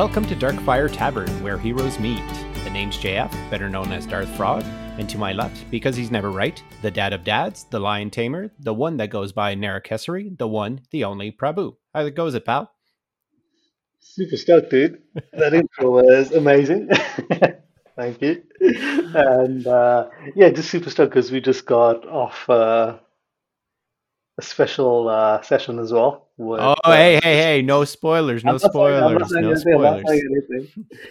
Welcome to Darkfire Tavern, where heroes meet. The name's JF, better known as Darth Frog, and to my left, because he's never right, the dad of dads, the lion tamer, the one that goes by Narakesari, the one, the only Prabhu. How goes it, pal? Super stoked, dude. That intro was amazing. Thank you. And uh, yeah, just super stoked because we just got off uh, a special uh, session as well. With, oh, uh, hey, hey, hey! No spoilers, no spoilers, saying, no spoilers.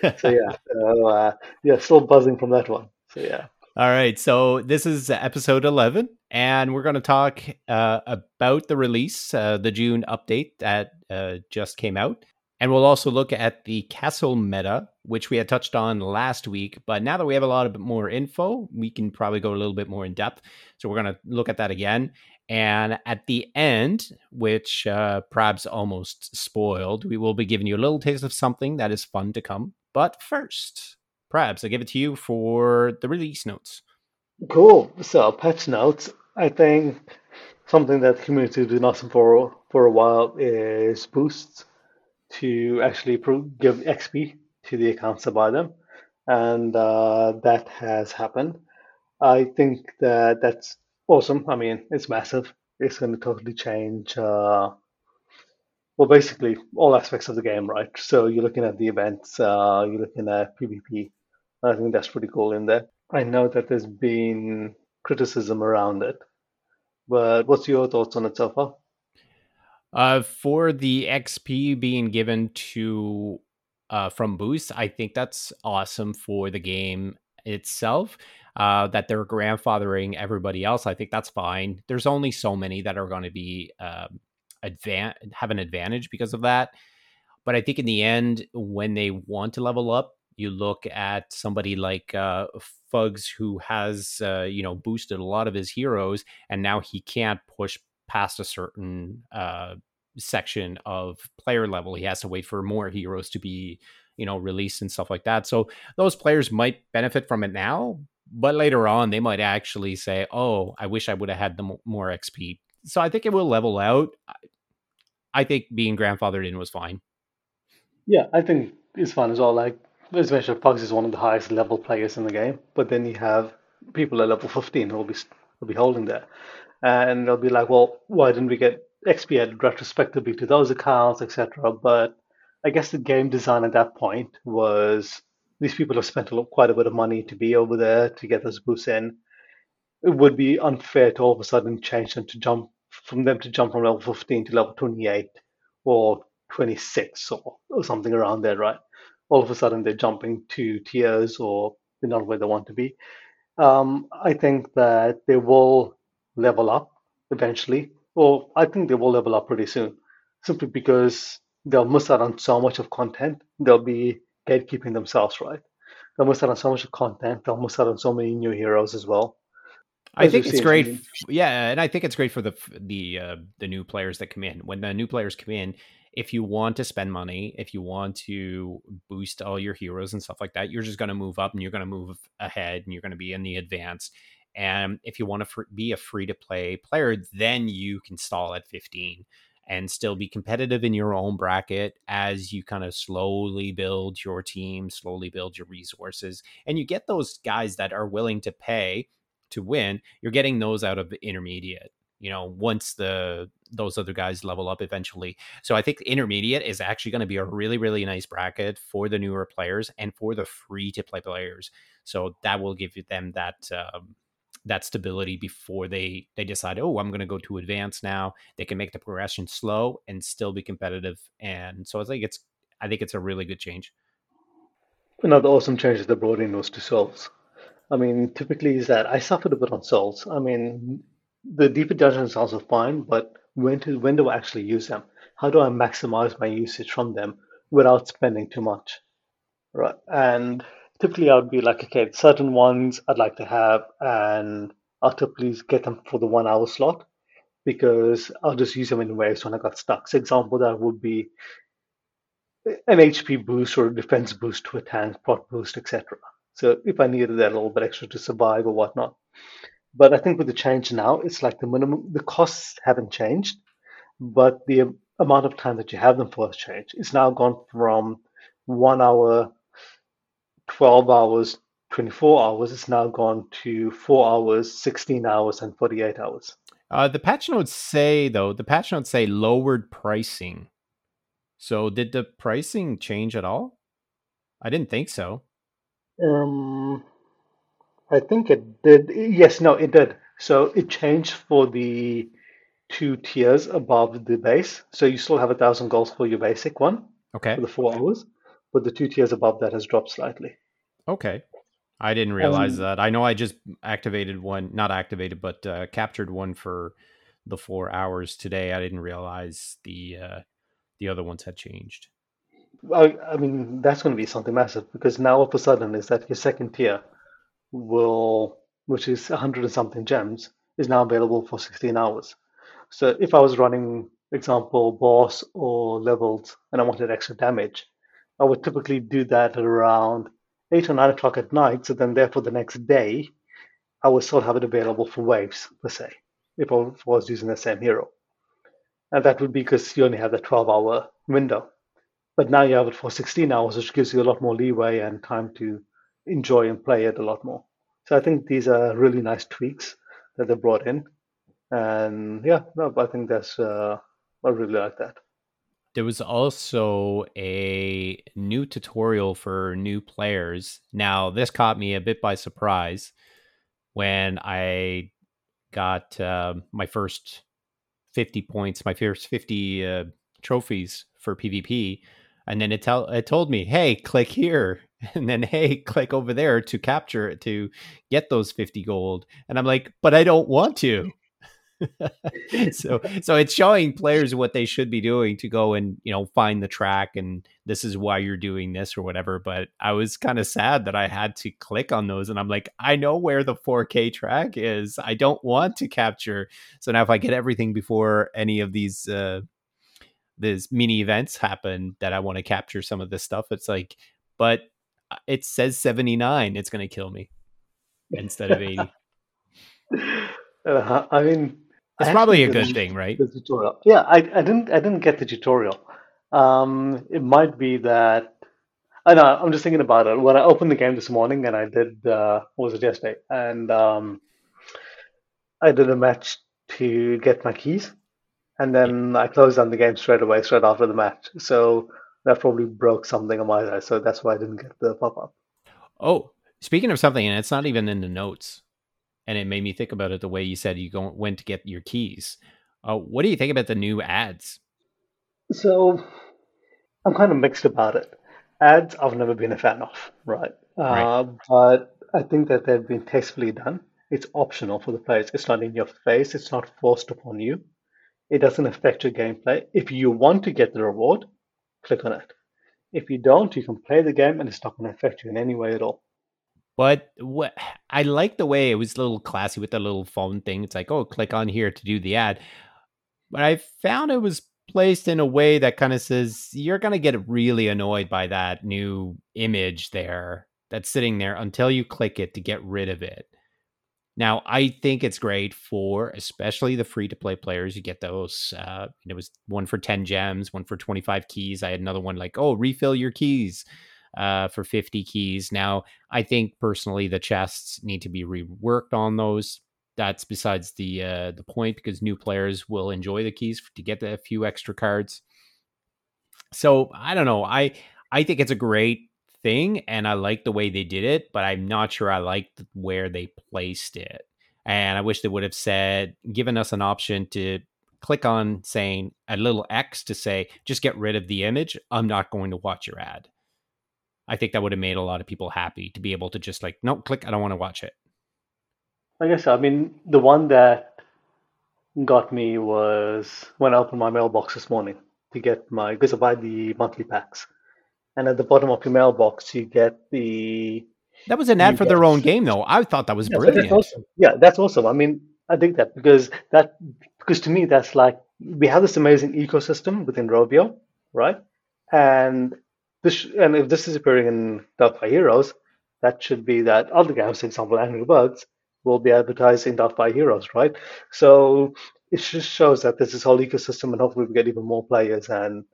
so yeah, so, uh, yeah, still buzzing from that one. So yeah. All right, so this is episode eleven, and we're going to talk uh, about the release, uh, the June update that uh, just came out, and we'll also look at the castle meta, which we had touched on last week. But now that we have a lot of more info, we can probably go a little bit more in depth. So we're going to look at that again. And at the end, which uh, Prab's almost spoiled, we will be giving you a little taste of something that is fun to come. But first, Prabs, I give it to you for the release notes. Cool. So, patch notes. I think something that the community has been asking for for a while is boosts to actually give XP to the accounts that buy them, and uh, that has happened. I think that that's awesome. I mean, it's massive. It's going to totally change. Uh, well, basically all aspects of the game, right? So you're looking at the events, uh, you're looking at PvP. I think that's pretty cool in there. I know that there's been criticism around it, but what's your thoughts on it so far? Uh, for the XP being given to uh, from Boost, I think that's awesome for the game itself uh, that they're grandfathering everybody else. I think that's fine. There's only so many that are going to be um, advan- have an advantage because of that. But I think in the end, when they want to level up, you look at somebody like uh, Fugs, who has uh, you know boosted a lot of his heroes, and now he can't push past a certain uh, section of player level. He has to wait for more heroes to be you know released and stuff like that. So those players might benefit from it now, but later on they might actually say oh i wish i would have had the more xp so i think it will level out. I think being grandfathered in was fine. Yeah i think it's fine as well like as mentioned, Fox is one of the highest level players in the game but then you have people at level 15 who will be will be holding there and they'll be like well why didn't we get xp added retrospectively to those accounts etc but i guess the game design at that point was these people have spent a lot, quite a bit of money to be over there to get those boosts in. It would be unfair to all of a sudden change them to jump from them to jump from level 15 to level 28 or 26 or, or something around there, right? All of a sudden they're jumping two tiers or they're not where they want to be. Um, I think that they will level up eventually, or I think they will level up pretty soon, simply because they'll miss out on so much of content. They'll be gatekeeping themselves, right? They'll miss out on so much content. They'll miss out on so many new heroes as well. I think it's great. Yeah, and I think it's great for the the uh, the new players that come in. When the new players come in, if you want to spend money, if you want to boost all your heroes and stuff like that, you're just going to move up and you're going to move ahead and you're going to be in the advance. And if you want to fr- be a free to play player, then you can stall at 15 and still be competitive in your own bracket as you kind of slowly build your team, slowly build your resources. And you get those guys that are willing to pay to win, you're getting those out of intermediate. You know, once the those other guys level up eventually. So I think intermediate is actually going to be a really, really nice bracket for the newer players and for the free to play players. So that will give them that um, that stability before they they decide oh i'm going to go to advance now. They can make the progression slow and still be competitive and so i think it's i think it's a really good change. Another awesome change they brought in was to souls i mean typically is that i suffered a bit on souls i mean the deeper dungeons are also fine but when to when do i actually use them? How do i maximize my usage from them without spending too much? Right and typically I would be like, okay, certain ones I'd like to have, and I'll typically get them for the one hour slot because I'll just use them in ways when I got stuck. So example that would be an HP boost or a defense boost to a tank, prot boost, etc. So if I needed that little bit extra to survive or whatnot. But I think with the change now, it's like the minimum, the costs haven't changed, but the amount of time that you have them for has changed. It's now gone from one hour, 12 hours, 24 hours. It's now gone to four hours, 16 hours, and 48 hours. Uh, the patch notes say, though, the patch notes say lowered pricing. So did the pricing change at all? I didn't think so. Um, I think it did. Yes, no, it did. So it changed for the two tiers above the base. So you still have a thousand goals for your basic one Okay. for the four hours, but the two tiers above that has dropped slightly. Okay. I didn't realize Um, that. I know I just activated one, not activated, but uh, captured one for the four hours today. I didn't realize the uh, the other ones had changed. I, I mean, that's going to be something massive because now all of a sudden is that your second tier will, which is 100 and something gems, is now available for 16 hours. So if I was running, example, boss or levels and I wanted extra damage, I would typically do that at around 8 or 9 o'clock at night. So then, therefore, the next day, I would still have it available for waves, per se, if I was using the same hero. And that would be because you only have that 12 hour window. But now you have it for 16 hours, which gives you a lot more leeway and time to enjoy and play it a lot more. So I think these are really nice tweaks that they brought in. And yeah, no, I think that's, uh, I really like that. There was also a new tutorial for new players. Now, this caught me a bit by surprise when I got uh, my first 50 points, my first 50 uh, trophies for PvP. And then it, tell, it told me, hey, click here. And then, hey, click over there to capture it to get those 50 gold. And I'm like, but I don't want to. so so it's showing players what they should be doing to go and you know find the track and this is why you're doing this or whatever but i was kind of sad that i had to click on those and i'm like i know where the 4k track is. I don't want to capture. So now if i get everything before any of these uh these mini events happen that i want to capture some of this stuff it's like but uh, it says 79 it's going to kill me instead of 80 uh, i mean it's probably a good thing, right? The tutorial. Yeah, I, I didn't I didn't get the tutorial. Um, it might be that I know. I'm just thinking about it. When I opened the game this morning, and I did uh, what was it yesterday, and um, I did a match to get my keys, and then I closed down the game straight away, straight after the match. So that probably broke something on my side. So that's why I didn't get the pop up. Oh, speaking of something, and it's not even in the notes and it made me think about it the way you said you go went to get your keys. Uh, what do you think about the new ads? So I'm kind of mixed about it. Ads I've never been a fan of, right? right. Uh, but I think that they've been tastefully done. It's optional for the players. It's not in your face. It's not forced upon you. It doesn't affect your gameplay. If you want to get the reward, click on it. If you don't, you can play the game and it's not going to affect you in any way at all. But what I like the way it was a little classy with the little phone thing. It's like, oh, click on here to do the ad. But I found it was placed in a way that kind of says you're going to get really annoyed by that new image there that's sitting there until you click it to get rid of it. Now, I think it's great for especially the free to play players. You get those. Uh, it was one for 10 gems, one for 25 keys. I had another one like, oh, refill your keys uh, for 50 keys. Now, I think personally the chests need to be reworked on those. That's besides the uh, the point because new players will enjoy the keys to get a few extra cards. So I don't know. I I think it's a great thing, and I like the way they did it, but I'm not sure I like where they placed it. And I wish they would have said, given us an option to click on saying a little X to say, just get rid of the image. I'm not going to watch your ad. I think that would have made a lot of people happy to be able to just like, no, click, I don't want to watch it. I guess so. I mean, the one that got me was when I opened my mailbox this morning to get my, because I buy the monthly packs. And at the bottom of your mailbox, you get the. That was an ad for their own game, though. I thought that was yeah, brilliant. That's awesome. Yeah, that's awesome. I mean, I think that because that, because to me, that's like, we have this amazing ecosystem within Rovio, right? And this and if this is appearing in by Heroes, that should be that other games, example, Angry Birds, will be advertising by Heroes, right? So it just shows that there's this whole ecosystem, and hopefully we get even more players and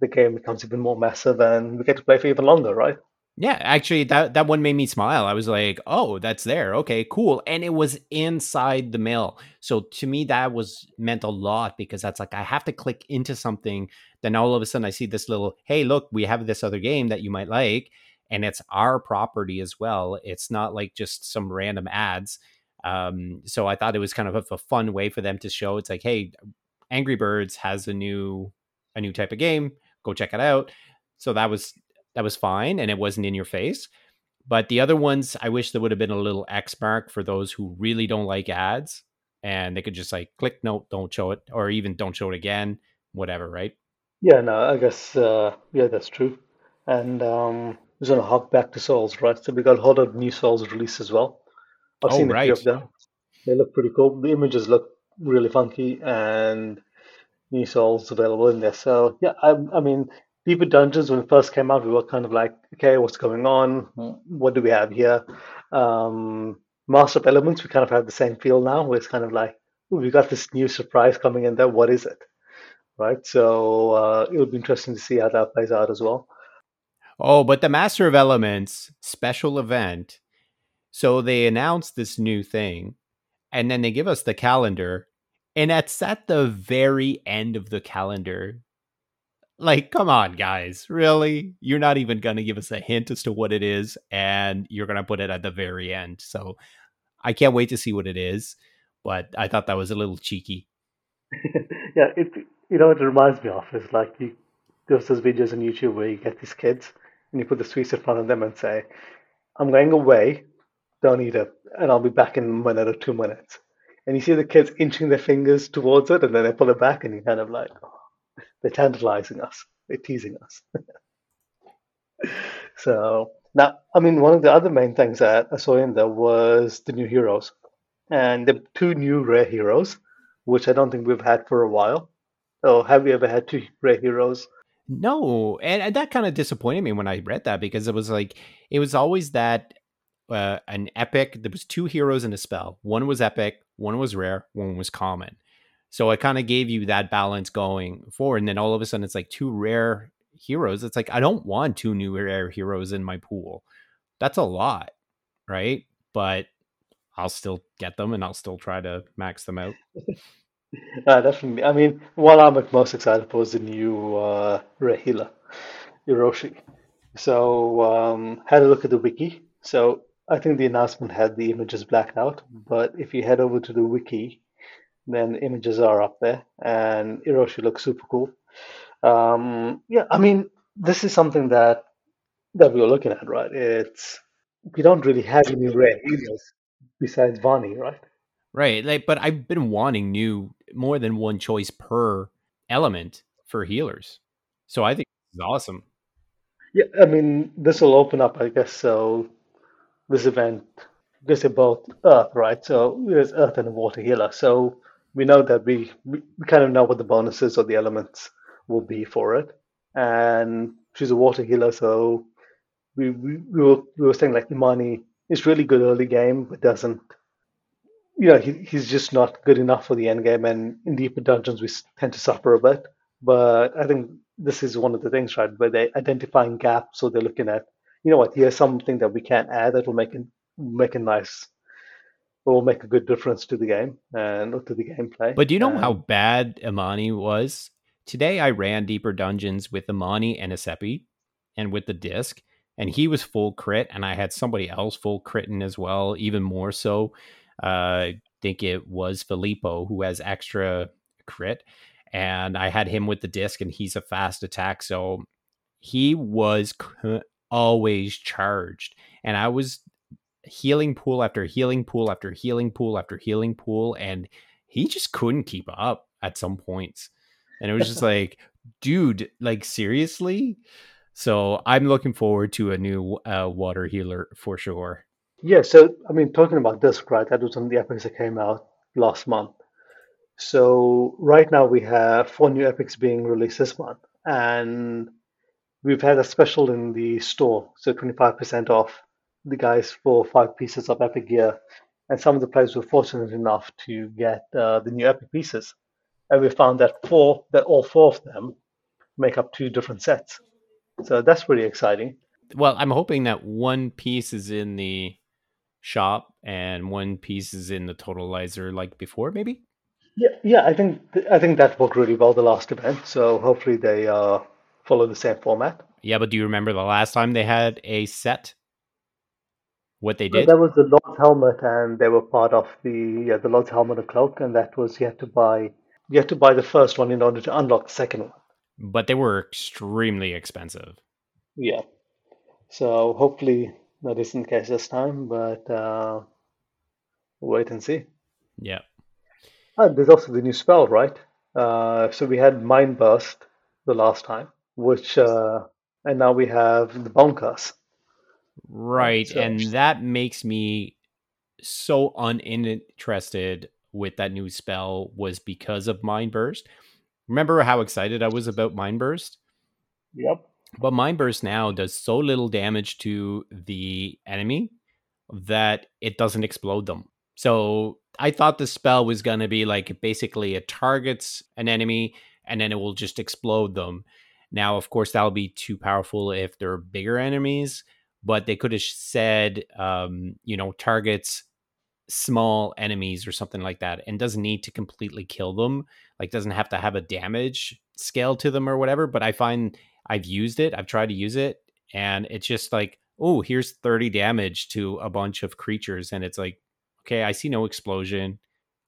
the game becomes even more massive and we get to play for even longer, right? Yeah, actually, that that one made me smile. I was like, "Oh, that's there. Okay, cool." And it was inside the mail, so to me, that was meant a lot because that's like I have to click into something. Then all of a sudden, I see this little, "Hey, look, we have this other game that you might like," and it's our property as well. It's not like just some random ads. Um, so I thought it was kind of a, a fun way for them to show. It's like, "Hey, Angry Birds has a new a new type of game. Go check it out." So that was that was fine and it wasn't in your face. But the other ones, I wish there would have been a little X mark for those who really don't like ads and they could just like click no, don't show it, or even don't show it again, whatever, right? Yeah, no, I guess uh, yeah, that's true. And um, we're gonna hop back to Souls, right? So we got a lot of new Souls release as well. I've oh, seen a right. few of them. They look pretty cool. The images look really funky, and new Souls available in there. So yeah, I, I mean, Deeper Dungeons, when it first came out, we were kind of like, okay, what's going on? What do we have here? Um, Master of Elements, we kind of have the same feel now, where it's kind of like, we got this new surprise coming in there. What is it? Right. So uh, it would be interesting to see how that plays out as well. Oh, but the Master of Elements special event. So they announced this new thing, and then they give us the calendar, and it's at the very end of the calendar like, come on, guys. Really? You're not even going to give us a hint as to what it is, and you're going to put it at the very end. So I can't wait to see what it is. But I thought that was a little cheeky. yeah, it you know what it reminds me of is like you there's those videos on YouTube where you get these kids and you put the sweets in front of them and say, I'm going away, don't eat it, and I'll be back in a minute or two minutes. And you see the kids inching their fingers towards it and then they pull it back and you're kind of like, oh, they're tantalizing us. They're teasing us. so now, I mean, one of the other main things that I saw in there was the new heroes, and the two new rare heroes, which I don't think we've had for a while. Oh, have we ever had two rare heroes? No, and that kind of disappointed me when I read that because it was like it was always that uh, an epic. There was two heroes in a spell. One was epic, one was rare, one was common. So it kind of gave you that balance going forward. And then all of a sudden it's like two rare heroes. It's like I don't want two new rare heroes in my pool. That's a lot, right? But I'll still get them and I'll still try to max them out. uh, definitely. I mean, what I'm most excited for is the new uh, healer, Hiroshi. So um, had a look at the wiki. So I think the announcement had the images blacked out, but if you head over to the wiki, then images are up there, and Hiroshi looks super cool. Um, yeah, I mean, this is something that that we are looking at, right? It's we don't really have any rare besides Vani, right? Right. Like, but I've been wanting new more than one choice per element for healers. So I think it's awesome. Yeah, I mean, this will open up, I guess. So this event, this is both Earth, right? So there's Earth and a water healer. So we know that we, we, we kind of know what the bonuses or the elements will be for it. And she's a water healer, so we, we, we, were, we were saying like Imani is really good early game, but doesn't, you know, he, he's just not good enough for the end game. And in deeper dungeons, we tend to suffer a bit. But I think this is one of the things, right, where they're identifying gaps. So they're looking at, you know what, here's something that we can't add that will make it make a nice will make a good difference to the game and to the gameplay. But do you know um, how bad Imani was? Today I ran deeper dungeons with Imani and Isepi and with the disc, and he was full crit, and I had somebody else full critting as well, even more so. Uh, I think it was Filippo who has extra crit, and I had him with the disc, and he's a fast attack, so he was always charged, and I was healing pool after healing pool after healing pool after healing pool and he just couldn't keep up at some points and it was just like dude like seriously? So i'm looking forward to a new uh, water healer for sure yeah so i mean talking about this right that was one of the epics that came out last month so right now we have four new epics being released this month and we've had a special in the store so 25% off the guys for five pieces of Epic gear, and some of the players were fortunate enough to get uh, the new Epic pieces. And we found that four, that all four of them make up two different sets. So that's pretty exciting. Well, I'm hoping that one piece is in the shop and one piece is in the totalizer like before, maybe. Yeah, yeah. I think I think that worked really well the last event. So hopefully they uh, follow the same format. Yeah, but do you remember the last time they had a set? What they did? that was the Lord's helmet, and they were part of the yeah, the Lord's helmet and cloak, and that was you had to buy you had to buy the first one in order to unlock the second one. But they were extremely expensive. Yeah. So hopefully that isn't the case this time, but uh, wait and see. Yeah. And there's also the new spell, right? Uh, so we had Mind Burst the last time, which uh, and now we have the Bone Curse. Right, so, and that makes me so uninterested with that new spell was because of Mind Burst. Remember how excited I was about Mind Burst? Yep. But Mind Burst now does so little damage to the enemy that it doesn't explode them. So I thought the spell was going to be like basically it targets an enemy and then it will just explode them. Now, of course, that'll be too powerful if they're bigger enemies, but they could have said, um, you know, targets small enemies or something like that and doesn't need to completely kill them. Like, doesn't have to have a damage scale to them or whatever. But I find I've used it, I've tried to use it, and it's just like, oh, here's 30 damage to a bunch of creatures. And it's like, okay, I see no explosion.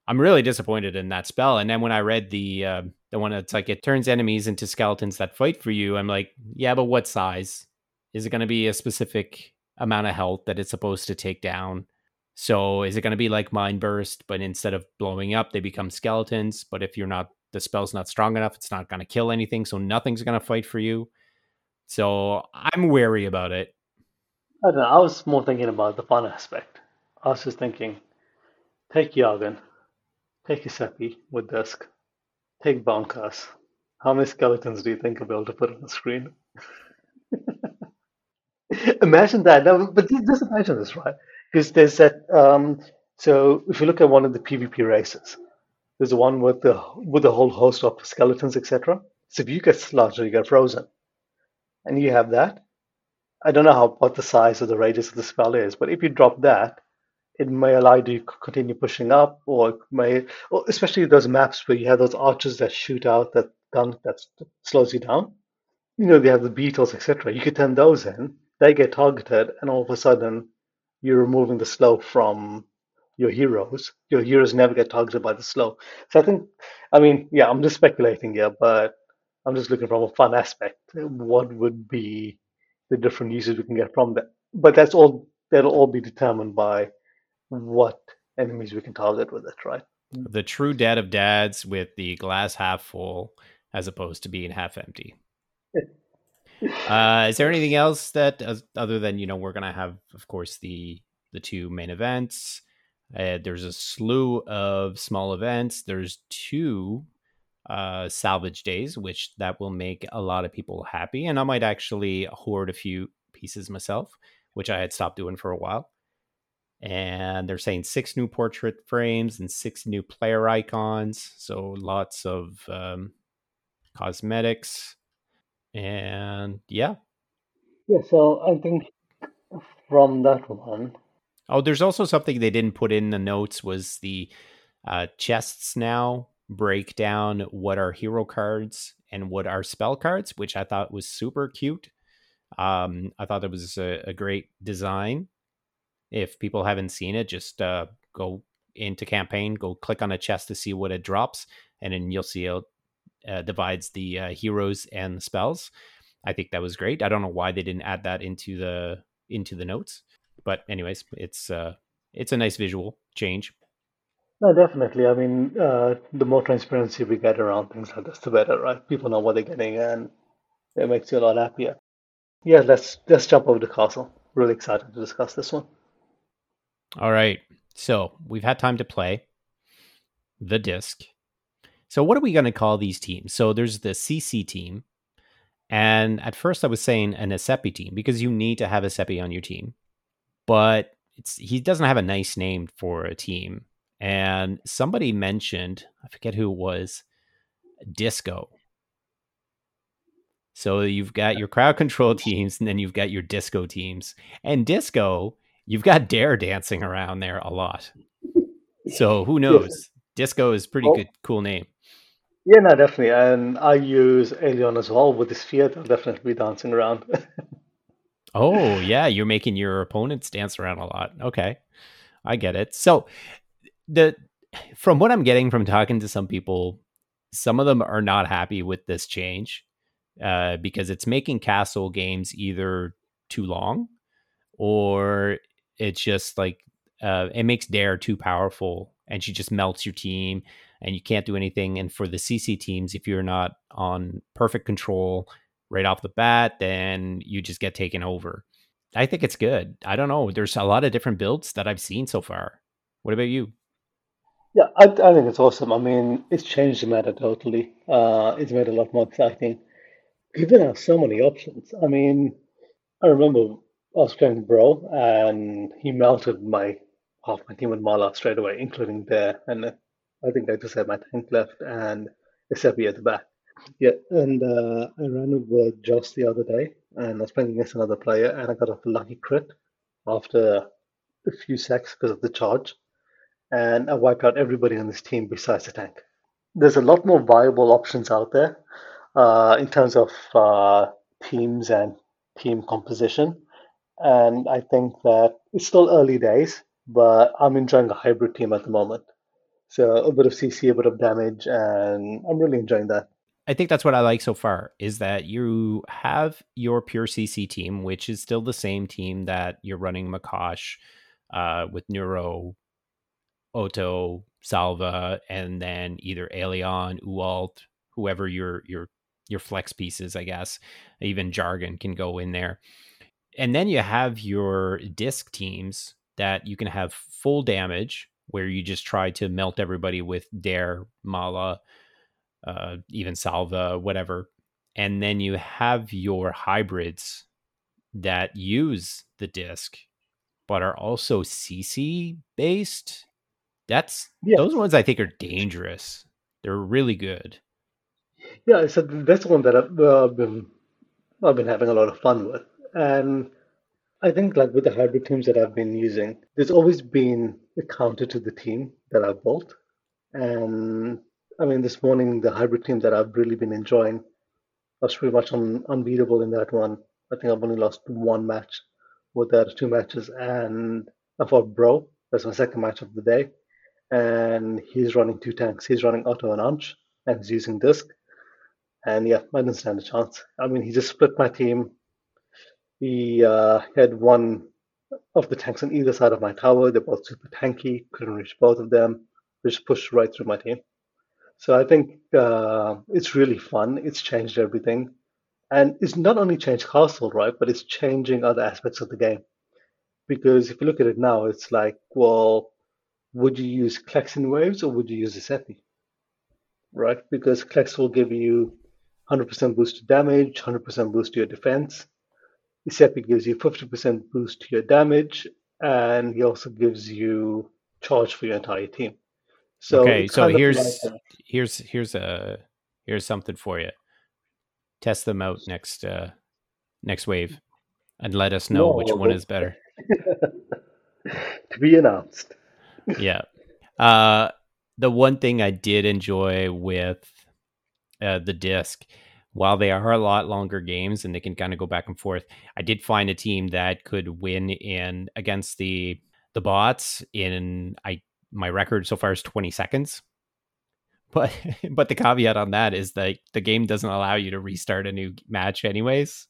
I'm really disappointed in that spell. And then when I read the uh, the one that's like it turns enemies into skeletons that fight for you, I'm like, yeah, but what size? Is it going to be a specific amount of health that it's supposed to take down? So is it going to be like Mind Burst, but instead of blowing up, they become skeletons? But if you're not the spell's not strong enough, it's not going to kill anything, so nothing's going to fight for you. So I'm wary about it. I don't know. I was more thinking about the fun aspect. I was just thinking, take Yagan, take Isepi with Disc, take Curse. How many skeletons do you think I'll be able to put on the screen? imagine that. No, but just imagine this, right? Because there's that. Um, so if you look at one of the PvP races, there's the one with the with a whole host of skeletons, etc. So if you get slaughtered, you get frozen, and you have that. I don't know how what the size of the radius of the spell is, but if you drop that, it may allow you to continue pushing up, or it may, or especially those maps where you have those archers that shoot out that gun that slows you down. You know, they have the beetles, etc. You could turn those in. They get targeted, and all of a sudden, you're removing the slow from your heroes. Your heroes never get targeted by the slow. So I think, I mean, yeah, I'm just speculating here, but I'm just looking from a fun aspect. What would be the different uses we can get from that? But that's all. That'll all be determined by what enemies we can target with it, right? The true dad of dads with the glass half full as opposed to being half empty. uh, is there anything else that, uh, other than you know, we're gonna have, of course, the the two main events. Uh, there's a slew of small events. There's two uh, salvage days, which that will make a lot of people happy. And I might actually hoard a few pieces myself, which I had stopped doing for a while. And they're saying six new portrait frames and six new player icons. So lots of um, cosmetics. And yeah. Yeah, so I think from that one, Oh, there's also something they didn't put in the notes was the uh, chests now break down what are hero cards and what are spell cards, which I thought was super cute. Um, I thought it was a, a, great design. If people haven't seen it, just uh, go into campaign, go click on a chest to see what it drops, and then you'll see it uh, divides the uh, heroes and the spells. I think that was great. I don't know why they didn't add that into the into the notes. But anyways, it's uh, it's a nice visual change. No, definitely. I mean, uh, the more transparency we get around things like this, the better, right? People know what they're getting, and it makes you a lot happier. Yeah, let's let's jump over to castle. Really excited to discuss this one. All right. So we've had time to play the disc. So what are we going to call these teams? So there's the CC team, and at first I was saying an Isepi team because you need to have a Isepi on your team but it's he doesn't have a nice name for a team. And somebody mentioned, I forget who it was, disco. So you've got your crowd control teams, and then you've got your disco teams. And disco, you've got Dare dancing around there a lot. So who knows? Disco is pretty well, good, cool name. Yeah, no, definitely. And I use Aelion as well with the sphere. They'll definitely be dancing around. oh, yeah. You're making your opponents dance around a lot. Okay. I get it. So the from what I'm getting from talking to some people, some of them are not happy with this change uh, because it's making castle games either too long or it's just like uh, it makes Dare too powerful and she just melts your team and you can't do anything. And for the CC teams, if you're not on perfect control right off the bat, then you just get taken over. I think it's good. I don't know. There's a lot of different builds that I've seen so far. What about you? Yeah, I, I think it's awesome. I mean, it's changed the meta totally. Uh, it's made a lot more exciting. Given us so many options. I mean, I remember I was playing Bro, and he melted my half my team with Mala straight away, including there. And I think I just had my tank left and Isepi at the back. Yeah, and uh, I ran with Joss the other day, and I was playing against another player, and I got a lucky crit after a few secs because of the charge, and I wiped out everybody on this team besides the tank. There's a lot more viable options out there uh, in terms of uh, teams and team composition, and I think that it's still early days, but I'm enjoying a hybrid team at the moment. So a bit of CC, a bit of damage, and I'm really enjoying that. I think that's what I like so far is that you have your pure CC team, which is still the same team that you're running Makosh uh, with Neuro, Otto, Salva, and then either Aelion, Ualt, whoever your your your flex pieces, I guess. Even Jargon can go in there. And then you have your disc teams that you can have full damage, where you just try to melt everybody with Dare, Mala, uh, even Salva, whatever. And then you have your hybrids that use the disk, but are also CC based. That's yes. those ones I think are dangerous. They're really good. Yeah, so that's one that I've uh, been I've been having a lot of fun with, and I think like with the hybrid teams that I've been using, there's always been a counter to the team that I've built, and I mean, this morning, the hybrid team that I've really been enjoying, I was pretty much un- unbeatable in that one. I think I've only lost one match with that two matches, and I fought Bro. That's my second match of the day, and he's running two tanks. He's running Otto and Anch, and he's using Disc. And yeah, I didn't stand a chance. I mean, he just split my team. He uh, had one of the tanks on either side of my tower. They're both super tanky. Couldn't reach both of them. Just pushed right through my team. So I think uh, it's really fun. It's changed everything. And it's not only changed Castle, right, but it's changing other aspects of the game. Because if you look at it now, it's like, well, would you use Klex in waves or would you use Seppi? Right? Because Klex will give you 100% boost to damage, 100% boost to your defense. Seppi gives you 50% boost to your damage, and he also gives you charge for your entire team. So okay, so here's like here's here's a here's something for you. Test them out next uh next wave, and let us know no, which one is better. to be announced. yeah. Uh, the one thing I did enjoy with uh, the disc, while they are a lot longer games and they can kind of go back and forth, I did find a team that could win in against the the bots in I my record so far is 20 seconds. But but the caveat on that is that the game doesn't allow you to restart a new match anyways.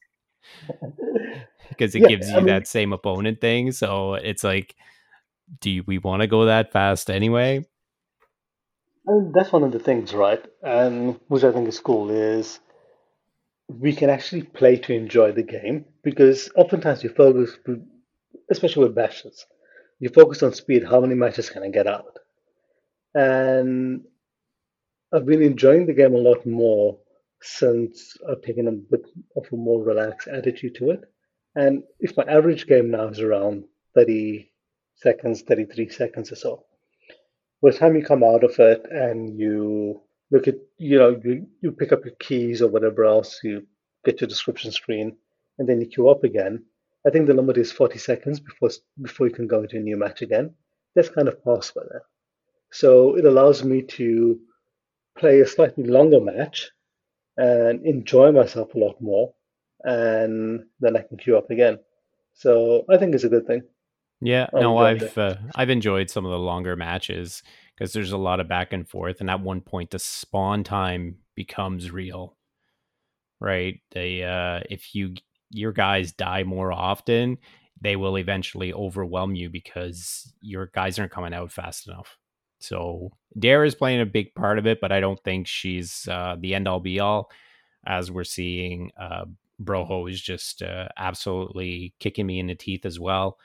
because it yeah, gives you I mean, that same opponent thing. So it's like, do we want to go that fast anyway? I mean, that's one of the things, right? And which I think is cool is we can actually play to enjoy the game because oftentimes you focus, especially with bashes, you focus on speed. How many matches can I get out? And I've been enjoying the game a lot more since I've taken a bit of a more relaxed attitude to it. And if my average game now is around 30 seconds, 33 seconds or so, by the time you come out of it and you look at, you know, you, you pick up your keys or whatever else, you get your description screen, and then you queue up again. I think the limit is 40 seconds before before you can go into a new match again. That's kind of past by now. So it allows me to play a slightly longer match and enjoy myself a lot more, and then I can queue up again. So I think it's a good thing. Yeah, no, I've uh, I've enjoyed some of the longer matches because there's a lot of back and forth, and at one point the spawn time becomes real, right? They uh, if you your guys die more often, they will eventually overwhelm you because your guys aren't coming out fast enough. So Dare is playing a big part of it, but I don't think she's uh, the end all be all. As we're seeing, uh, Broho is just uh, absolutely kicking me in the teeth as well.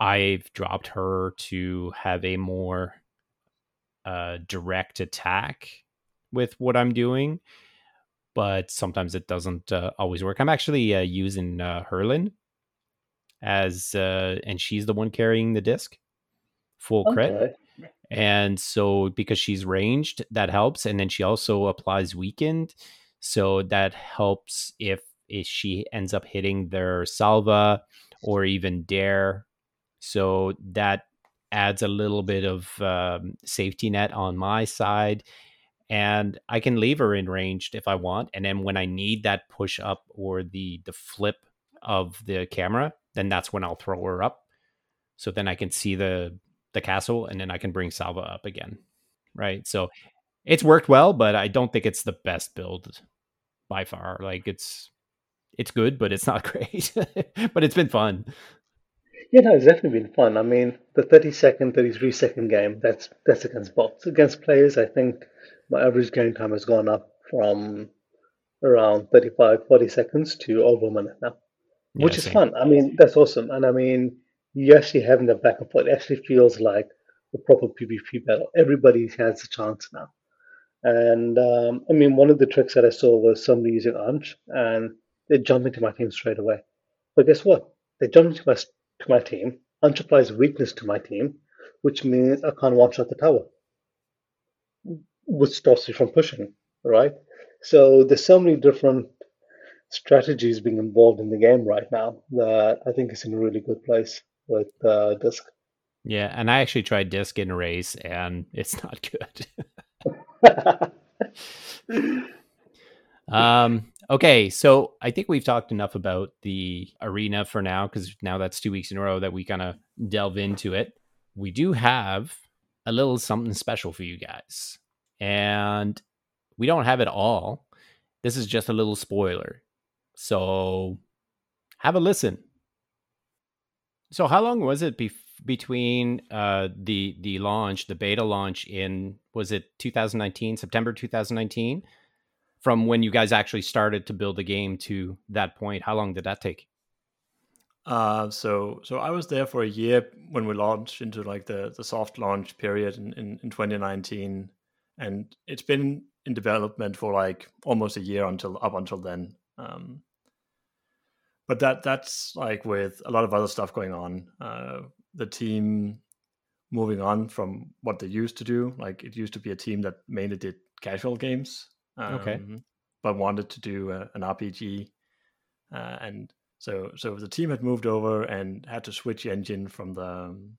I've dropped her to have a more uh, direct attack with what I'm doing, but sometimes it doesn't uh, always work. I'm actually uh, using uh, Herlin as, uh, and she's the one carrying the disc, full crit. And so, because she's ranged, that helps. And then she also applies weakened. So that helps if, if she ends up hitting their salva or even dare so that adds a little bit of um, safety net on my side. And I can leave her in ranged if I want. And then when I need that push up or the the flip of the camera, then that's when I'll throw her up. So then I can see the the castle and then I can bring Salva up again. Right. So it's worked well, but I don't think it's the best build by far. Like it's it's good, but it's not great. but it's been fun. Yeah, no, it's definitely been fun. I mean, the 30 second, 33 second game, that's that's against bots. Against players, I think my average game time has gone up from around 35, 40 seconds to over a minute now, yeah, which is fun. I mean, that's awesome. And I mean, you actually having that back and forth. It actually feels like a proper PvP battle. Everybody has a chance now. And um, I mean, one of the tricks that I saw was somebody using Anch and they jumped into my team straight away. But guess what? They jumped into my to my team, applies weakness to my team, which means I can't one shot the tower, which stops you from pushing, right? So there's so many different strategies being involved in the game right now that I think it's in a really good place with uh, Disc. Yeah, and I actually tried Disc in a race, and it's not good. um, Okay, so I think we've talked enough about the arena for now because now that's two weeks in a row that we kind of delve into it. We do have a little something special for you guys, and we don't have it all. This is just a little spoiler. So have a listen. So how long was it be- between uh, the the launch, the beta launch in was it 2019, September 2019? from when you guys actually started to build the game to that point? How long did that take? Uh, so so I was there for a year when we launched into like the the soft launch period in, in, in 2019, and it's been in development for like almost a year until up until then. Um, but that that's like with a lot of other stuff going on. Uh, the team moving on from what they used to do. Like it used to be a team that mainly did casual games, um, okay. But wanted to do a, an RPG, uh, and so so the team had moved over and had to switch engine from the um,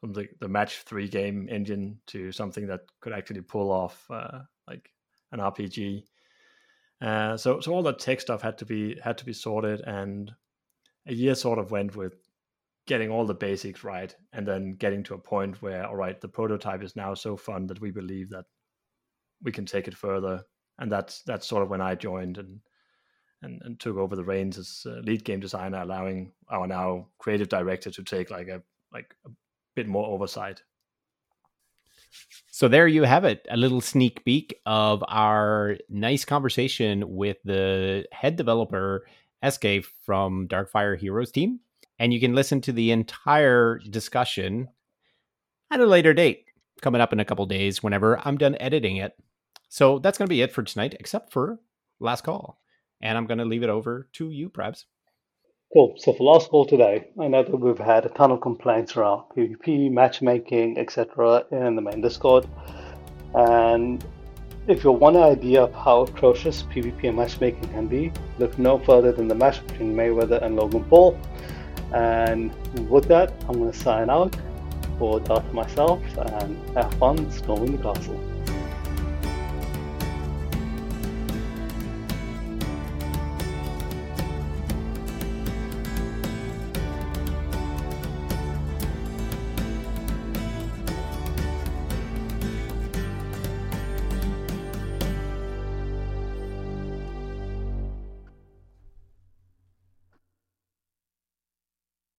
from the, the match three game engine to something that could actually pull off uh, like an RPG. Uh, so so all that tech stuff had to be had to be sorted, and a year sort of went with getting all the basics right, and then getting to a point where all right, the prototype is now so fun that we believe that we can take it further and that's that's sort of when I joined and and, and took over the reins as lead game designer, allowing our now creative director to take like a like a bit more oversight. So there you have it, a little sneak peek of our nice conversation with the head developer SK from Darkfire Heroes team. And you can listen to the entire discussion at a later date, coming up in a couple days whenever I'm done editing it. So that's going to be it for tonight, except for last call. And I'm going to leave it over to you, Prabs. Cool. So for last call today, I know that we've had a ton of complaints around PvP, matchmaking, etc. in the main Discord. And If you want an idea of how atrocious PvP and matchmaking can be, look no further than the match between Mayweather and Logan Paul. And with that, I'm going to sign out for Dart myself and have fun storming the castle.